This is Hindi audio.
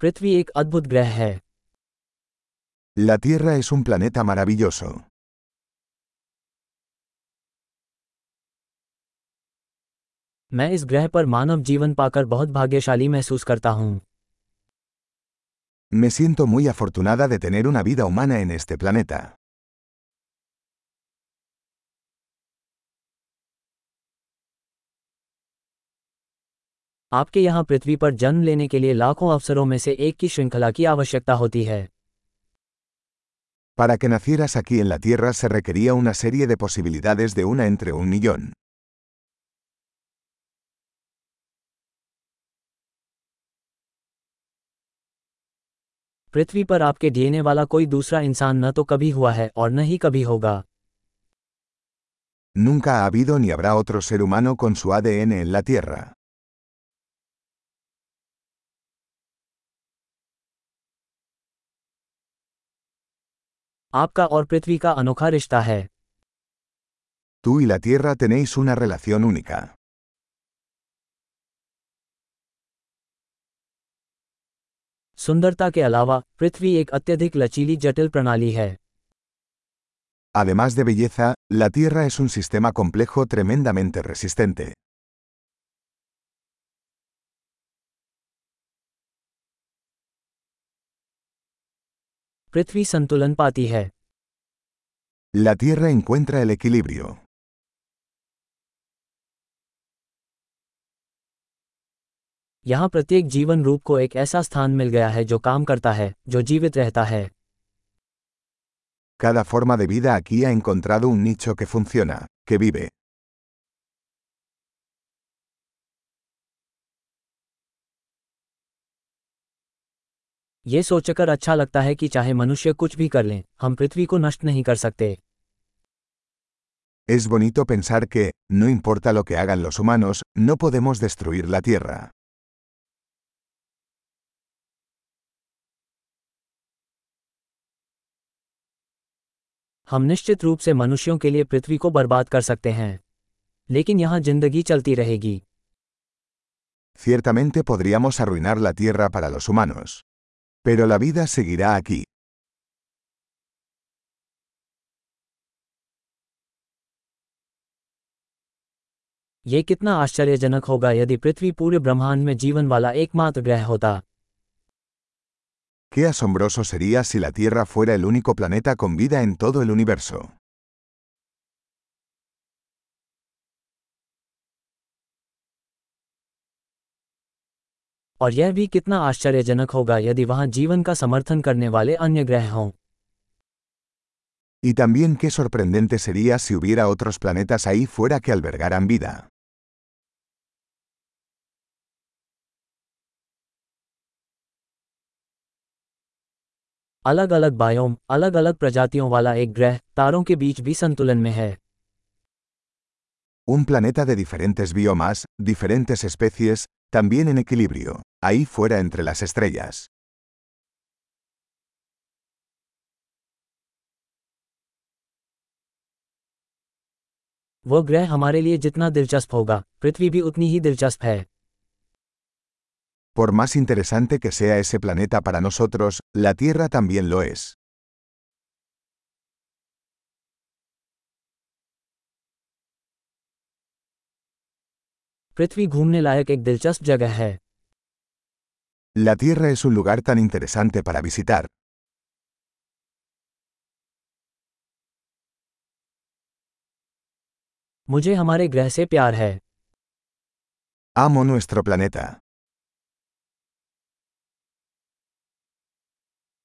पृथ्वी एक अद्भुत ग्रह है La Tierra es un planeta maravilloso. मैं इस ग्रह पर मानव जीवन पाकर बहुत भाग्यशाली महसूस करता हूँ Me siento muy afortunada de tener una vida humana en este planeta. आपके यहाँ पृथ्वी पर जन्म लेने के लिए लाखों अवसरों में से एक की श्रृंखला की आवश्यकता होती है Para que nacieras aquí en la Tierra se requería una serie de posibilidades de una entre un millón. पृथ्वी पर आपके डीएनए वाला कोई दूसरा इंसान न तो कभी हुआ है और न ही कभी होगा Nunca ha habido ni habrá otro ser humano con su ADN en la Tierra. आपका और पृथ्वी का अनोखा रिश्ता है Tú y la Tierra tenéis una relación única. सुंदरता के अलावा पृथ्वी एक अत्यधिक लचीली जटिल प्रणाली है Además de belleza, la Tierra es un sistema complejo tremendamente resistente. पृथ्वी संतुलन पाती है La Tierra encuentra el equilibrio. यहाँ प्रत्येक जीवन रूप को एक ऐसा स्थान मिल गया है जो काम करता है जो जीवित रहता है Cada forma de vida aquí ha encontrado un nicho que funciona, que vive. ये सोचकर अच्छा लगता है कि चाहे मनुष्य कुछ भी कर लें हम पृथ्वी को नष्ट नहीं कर सकते Es bonito pensar que, no importa lo que hagan los humanos, no podemos destruir la Tierra. हम निश्चित रूप से मनुष्यों के लिए पृथ्वी को बर्बाद कर सकते हैं लेकिन यहाँ ज़िंदगी चलती रहेगी Ciertamente podríamos arruinar la Tierra para los humanos. Pero la vida seguirá aquí. ये कितना आश्चर्यजनक होगा यदि पृथ्वी पूरे ब्रह्मांड में जीवन वाला एकमात्र ग्रह होता Qué asombroso sería si la Tierra fuera el único planeta con vida en todo el universo. और यह भी कितना आश्चर्यजनक होगा यदि वहाँ जीवन का समर्थन करने वाले अन्य ग्रह हों Y también qué sorprendente sería si hubiera otros planetas ahí fuera que albergaran vida. अलग अलग बायोम अलग अलग प्रजातियों वाला एक ग्रह तारों के बीच भी संतुलन में है Un planeta de diferentes biomas, diferentes especies, también en equilibrio, ahí fuera entre las estrellas. वो ग्रह हमारे लिए जितना दिलचस्प होगा पृथ्वी भी उतनी ही दिलचस्प है Por más interesante que sea ese planeta para nosotros, la Tierra también lo es. पृथ्वी घूमने लायक एक दिलचस्प जगह है La Tierra es un lugar tan interesante para visitar. मुझे हमारे ग्रह से प्यार है Amo nuestro planeta.